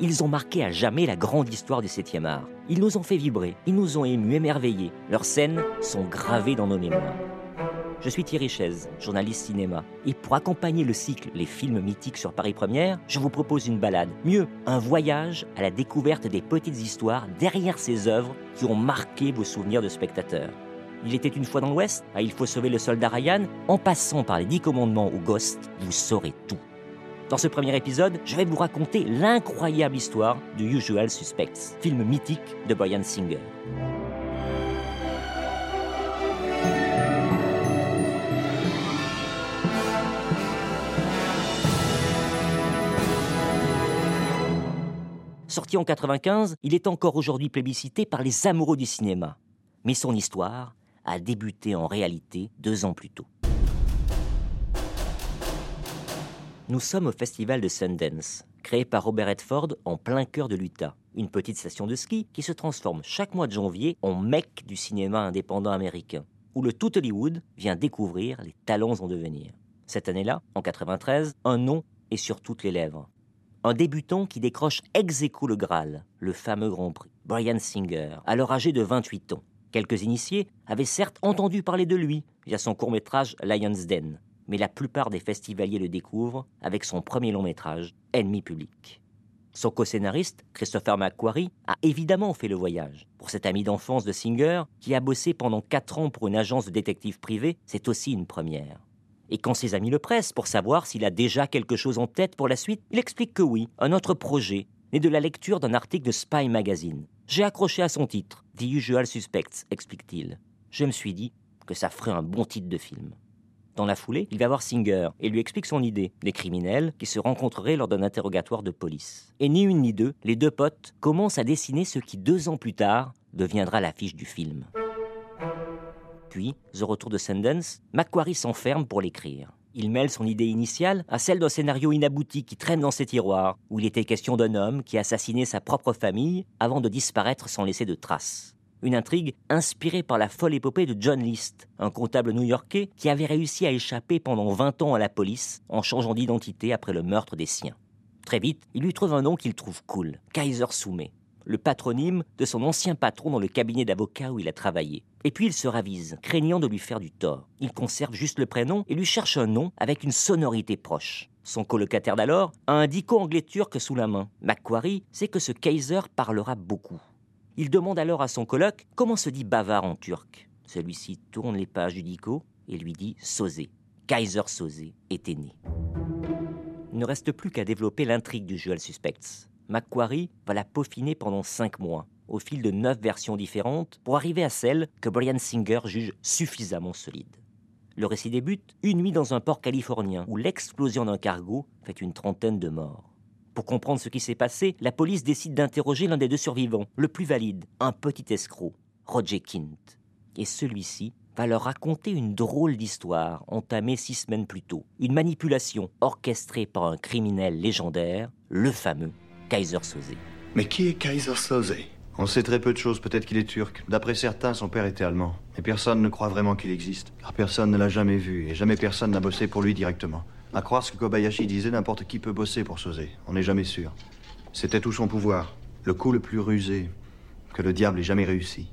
Ils ont marqué à jamais la grande histoire du 7e art. Ils nous ont fait vibrer, ils nous ont émus, émerveillés. Leurs scènes sont gravées dans nos mémoires. Je suis Thierry Chaise, journaliste cinéma. Et pour accompagner le cycle Les films mythiques sur Paris Première, je vous propose une balade. Mieux, un voyage à la découverte des petites histoires derrière ces œuvres qui ont marqué vos souvenirs de spectateurs. Il était une fois dans l'Ouest, à Il faut sauver le soldat Ryan, en passant par les Dix Commandements ou Ghost, vous saurez tout. Dans ce premier épisode, je vais vous raconter l'incroyable histoire du Usual Suspects, film mythique de Brian Singer. Sorti en 95, il est encore aujourd'hui plébiscité par les amoureux du cinéma. Mais son histoire a débuté en réalité deux ans plus tôt. Nous sommes au festival de Sundance, créé par Robert Redford en plein cœur de l'Utah, une petite station de ski qui se transforme chaque mois de janvier en mecque du cinéma indépendant américain, où le tout Hollywood vient découvrir les talents en devenir. Cette année-là, en 93, un nom est sur toutes les lèvres. Un débutant qui décroche ex le Graal, le fameux Grand Prix, Brian Singer, alors âgé de 28 ans. Quelques initiés avaient certes entendu parler de lui via son court-métrage Lion's Den, mais la plupart des festivaliers le découvrent avec son premier long métrage, Ennemi public. Son co-scénariste, Christopher McQuarrie, a évidemment fait le voyage. Pour cet ami d'enfance de Singer, qui a bossé pendant 4 ans pour une agence de détectives privés, c'est aussi une première. Et quand ses amis le pressent pour savoir s'il a déjà quelque chose en tête pour la suite, il explique que oui, un autre projet, né de la lecture d'un article de Spy Magazine. J'ai accroché à son titre, The Usual Suspects, explique-t-il. Je me suis dit que ça ferait un bon titre de film. Dans la foulée, il va voir Singer et lui explique son idée, des criminels qui se rencontreraient lors d'un interrogatoire de police. Et ni une ni deux, les deux potes commencent à dessiner ce qui, deux ans plus tard, deviendra l'affiche du film. Puis, au retour de Sundance, Macquarie s'enferme pour l'écrire. Il mêle son idée initiale à celle d'un scénario inabouti qui traîne dans ses tiroirs, où il était question d'un homme qui assassinait sa propre famille avant de disparaître sans laisser de traces. Une intrigue inspirée par la folle épopée de John List, un comptable new-yorkais qui avait réussi à échapper pendant 20 ans à la police en changeant d'identité après le meurtre des siens. Très vite, il lui trouve un nom qu'il trouve cool, Kaiser Soumet, le patronyme de son ancien patron dans le cabinet d'avocat où il a travaillé. Et puis il se ravise, craignant de lui faire du tort. Il conserve juste le prénom et lui cherche un nom avec une sonorité proche. Son colocataire d'alors a un dico anglais turc sous la main. Macquarie sait que ce Kaiser parlera beaucoup. Il demande alors à son coloc comment se dit bavard en turc. Celui-ci tourne les pages du dico et lui dit Sosé. Kaiser Sosé était né. Il ne reste plus qu'à développer l'intrigue du Joel Suspects. Macquarie va la peaufiner pendant cinq mois, au fil de neuf versions différentes, pour arriver à celle que Brian Singer juge suffisamment solide. Le récit débute une nuit dans un port californien où l'explosion d'un cargo fait une trentaine de morts. Pour comprendre ce qui s'est passé, la police décide d'interroger l'un des deux survivants, le plus valide, un petit escroc, Roger Kint. Et celui-ci va leur raconter une drôle d'histoire entamée six semaines plus tôt. Une manipulation orchestrée par un criminel légendaire, le fameux Kaiser Soze. Mais qui est Kaiser Soze? On sait très peu de choses, peut-être qu'il est turc. D'après certains, son père était allemand. Mais personne ne croit vraiment qu'il existe, car personne ne l'a jamais vu, et jamais personne n'a bossé pour lui directement. À croire ce que Kobayashi disait, n'importe qui peut bosser pour Sosé. On n'est jamais sûr. C'était tout son pouvoir. Le coup le plus rusé que le diable ait jamais réussi.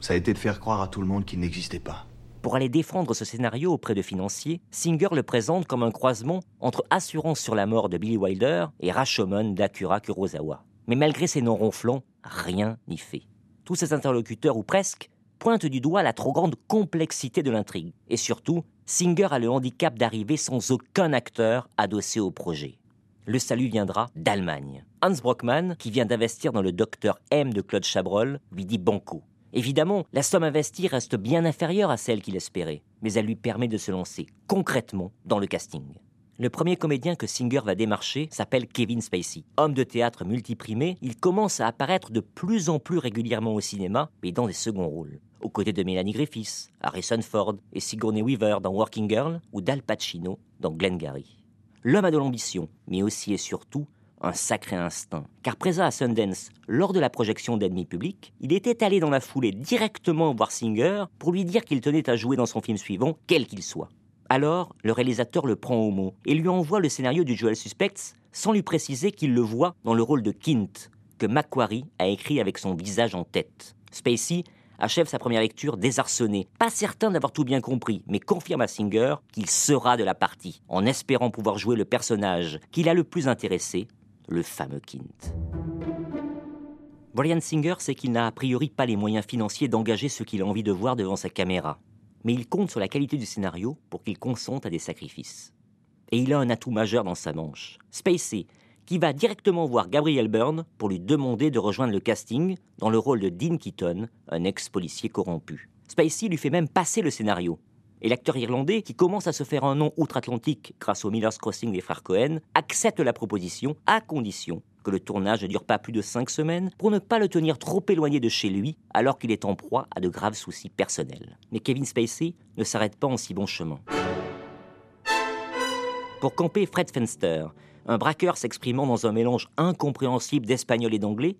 Ça a été de faire croire à tout le monde qu'il n'existait pas. Pour aller défendre ce scénario auprès de financiers, Singer le présente comme un croisement entre Assurance sur la mort de Billy Wilder et Rashomon d'Akira Kurosawa. Mais malgré ses noms ronflants, rien n'y fait. Tous ses interlocuteurs, ou presque, pointent du doigt la trop grande complexité de l'intrigue, et surtout Singer a le handicap d'arriver sans aucun acteur adossé au projet. Le salut viendra d'Allemagne. Hans Brockmann, qui vient d'investir dans le Docteur M de Claude Chabrol, lui dit banco. Évidemment, la somme investie reste bien inférieure à celle qu'il espérait, mais elle lui permet de se lancer concrètement dans le casting. Le premier comédien que Singer va démarcher s'appelle Kevin Spacey. Homme de théâtre multiprimé, il commence à apparaître de plus en plus régulièrement au cinéma, mais dans des seconds rôles aux côtés de Melanie Griffiths, Harrison Ford et Sigourney Weaver dans Working Girl ou d'Al Pacino dans Glengarry. L'homme a de l'ambition, mais aussi et surtout un sacré instinct. Car présent à Sundance lors de la projection d'Ennemi public, il était allé dans la foulée directement voir Singer pour lui dire qu'il tenait à jouer dans son film suivant, quel qu'il soit. Alors, le réalisateur le prend au mot et lui envoie le scénario du Joel Suspects sans lui préciser qu'il le voit dans le rôle de Kint, que Macquarie a écrit avec son visage en tête. Spacey achève sa première lecture désarçonné, pas certain d'avoir tout bien compris, mais confirme à Singer qu'il sera de la partie, en espérant pouvoir jouer le personnage qu'il a le plus intéressé, le fameux Kint. Brian Singer sait qu'il n'a a priori pas les moyens financiers d'engager ce qu'il a envie de voir devant sa caméra, mais il compte sur la qualité du scénario pour qu'il consente à des sacrifices. Et il a un atout majeur dans sa manche. Spacey, qui va directement voir Gabriel Byrne pour lui demander de rejoindre le casting dans le rôle de Dean Keaton, un ex-policier corrompu. Spacey lui fait même passer le scénario. Et l'acteur irlandais, qui commence à se faire un nom outre-Atlantique grâce au Miller's Crossing des frères Cohen, accepte la proposition à condition le tournage ne dure pas plus de cinq semaines pour ne pas le tenir trop éloigné de chez lui alors qu'il est en proie à de graves soucis personnels. Mais Kevin Spacey ne s'arrête pas en si bon chemin. Pour camper Fred Fenster, un braqueur s'exprimant dans un mélange incompréhensible d'espagnol et d'anglais,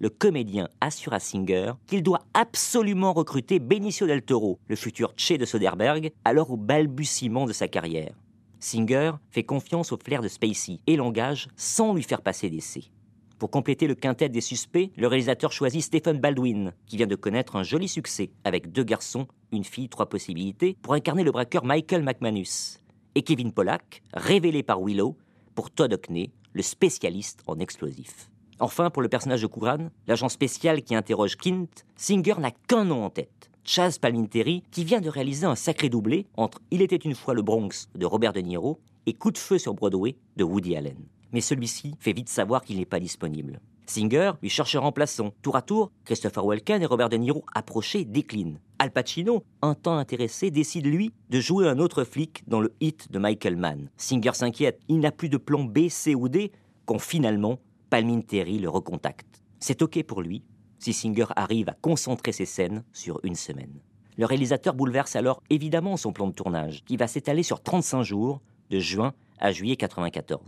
le comédien assure à Singer qu'il doit absolument recruter Benicio del Toro, le futur Che de Soderbergh, alors au balbutiement de sa carrière. Singer fait confiance au flair de Spacey et l'engage sans lui faire passer d'essai. Pour compléter le quintet des suspects, le réalisateur choisit Stephen Baldwin, qui vient de connaître un joli succès avec deux garçons, une fille, trois possibilités, pour incarner le braqueur Michael McManus. Et Kevin Pollack, révélé par Willow, pour Todd Hockney, le spécialiste en explosifs. Enfin, pour le personnage de Kouran, l'agent spécial qui interroge Kint, Singer n'a qu'un nom en tête. Chaz Palminteri, qui vient de réaliser un sacré doublé entre Il était une fois le Bronx de Robert De Niro et Coup de feu sur Broadway de Woody Allen. Mais celui-ci fait vite savoir qu'il n'est pas disponible. Singer lui cherche un remplaçant. Tour à tour, Christopher Walken et Robert De Niro approchés déclinent. Al Pacino, un temps intéressé, décide lui de jouer un autre flic dans le hit de Michael Mann. Singer s'inquiète, il n'a plus de plan B, C ou D, quand finalement Palminteri le recontacte. C'est ok pour lui, si Singer arrive à concentrer ses scènes sur une semaine. Le réalisateur bouleverse alors évidemment son plan de tournage, qui va s'étaler sur 35 jours, de juin à juillet 1994.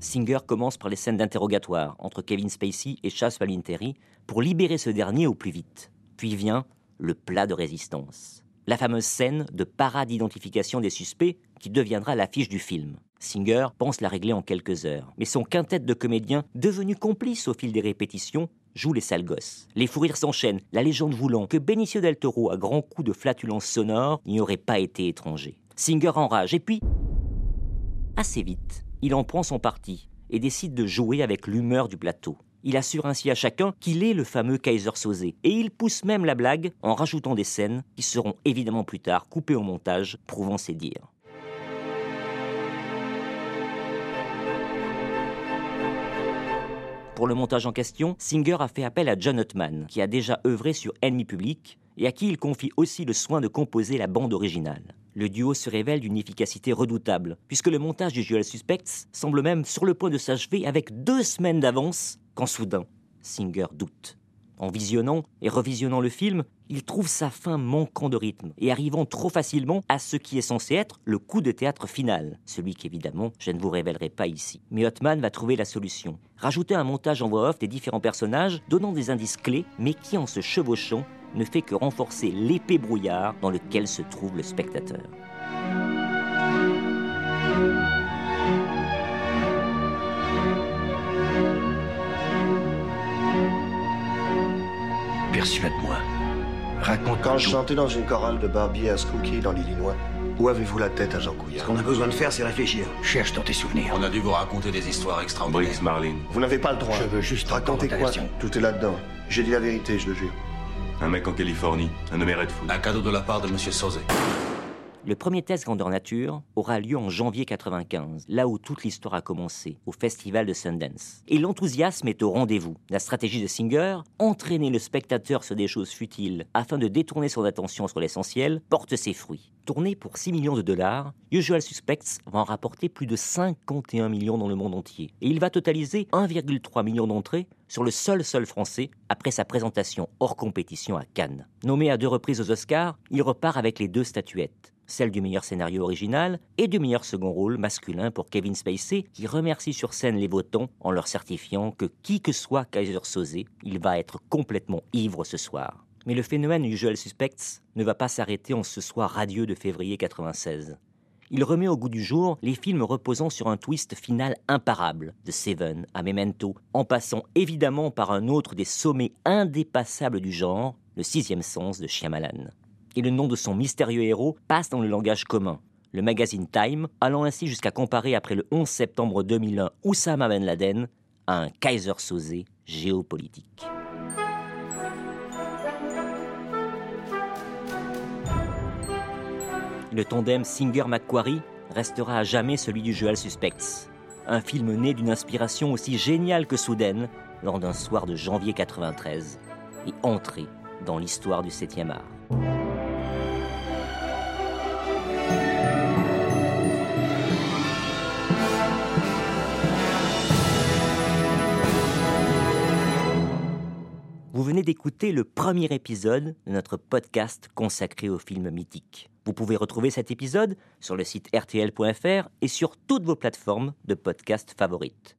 Singer commence par les scènes d'interrogatoire entre Kevin Spacey et Chas Palminteri pour libérer ce dernier au plus vite. Puis vient le plat de résistance. La fameuse scène de parade d'identification des suspects qui deviendra l'affiche du film. Singer pense la régler en quelques heures, mais son quintet de comédiens, devenu complice au fil des répétitions, joue les sales gosses. Les fous rires s'enchaînent, la légende voulant que Benicio del Toro, à grands coups de flatulence sonore, n'y aurait pas été étranger. Singer enrage, et puis, assez vite, il en prend son parti et décide de jouer avec l'humeur du plateau. Il assure ainsi à chacun qu'il est le fameux Kaiser Soze, et il pousse même la blague en rajoutant des scènes qui seront évidemment plus tard coupées au montage, prouvant ses dires. Pour le montage en question, Singer a fait appel à John Ottman, qui a déjà œuvré sur Ennemi Public et à qui il confie aussi le soin de composer la bande originale. Le duo se révèle d'une efficacité redoutable, puisque le montage du Usual Suspects semble même sur le point de s'achever avec deux semaines d'avance, quand soudain, Singer doute. En visionnant et revisionnant le film, il trouve sa fin manquant de rythme et arrivant trop facilement à ce qui est censé être le coup de théâtre final, celui qu'évidemment je ne vous révélerai pas ici. Mais Hotman va trouver la solution. Rajouter un montage en voix off des différents personnages donnant des indices clés, mais qui en se chevauchant ne fait que renforcer l'épais brouillard dans lequel se trouve le spectateur. Persuade-moi. Raconte Quand je chantais dans une chorale de barbier à Skookie dans l'Illinois, où avez-vous la tête, agent Couillard? Ce qu'on a besoin de faire, c'est réfléchir. Cherche dans tes souvenirs. On a dû vous raconter des histoires extraordinaires. Briggs Marlin. Vous n'avez pas le droit. Je veux juste ta quoi? version. Tout est là-dedans. J'ai dit la vérité, je le jure. Un mec en Californie, un nommé Redfoot. Un cadeau de la part de Monsieur Sauzet. Le premier test grandeur nature aura lieu en janvier 95, là où toute l'histoire a commencé, au festival de Sundance. Et l'enthousiasme est au rendez-vous. La stratégie de Singer, entraîner le spectateur sur des choses futiles afin de détourner son attention sur l'essentiel, porte ses fruits. Tourné pour 6 millions de dollars, Usual Suspects va en rapporter plus de 51 millions dans le monde entier. Et il va totaliser 1,3 million d'entrées sur le seul seul français après sa présentation hors compétition à Cannes. Nommé à deux reprises aux Oscars, il repart avec les deux statuettes celle du meilleur scénario original et du meilleur second rôle masculin pour Kevin Spacey, qui remercie sur scène les votants en leur certifiant que qui que soit Kaiser Soze, il va être complètement ivre ce soir. Mais le phénomène Usual Suspects ne va pas s'arrêter en ce soir radieux de février 96. il remet au goût du jour les films reposant sur un twist final imparable, de Seven à Memento, en passant évidemment par un autre des sommets indépassables du genre, le sixième sens de Shyamalan. Et le nom de son mystérieux héros passe dans le langage commun, le magazine Time allant ainsi jusqu'à comparer après le 11 septembre 2001 Oussama Ben Laden à un Kaiser Sosé géopolitique. Le tandem Singer-McQuarrie restera à jamais celui du Joel Suspects, un film né d'une inspiration aussi géniale que soudaine lors d'un soir de janvier 93 et entré dans l'histoire du 7e art. D'écouter le premier épisode de notre podcast consacré aux films mythiques. Vous pouvez retrouver cet épisode sur le site rtl.fr et sur toutes vos plateformes de podcast favorites.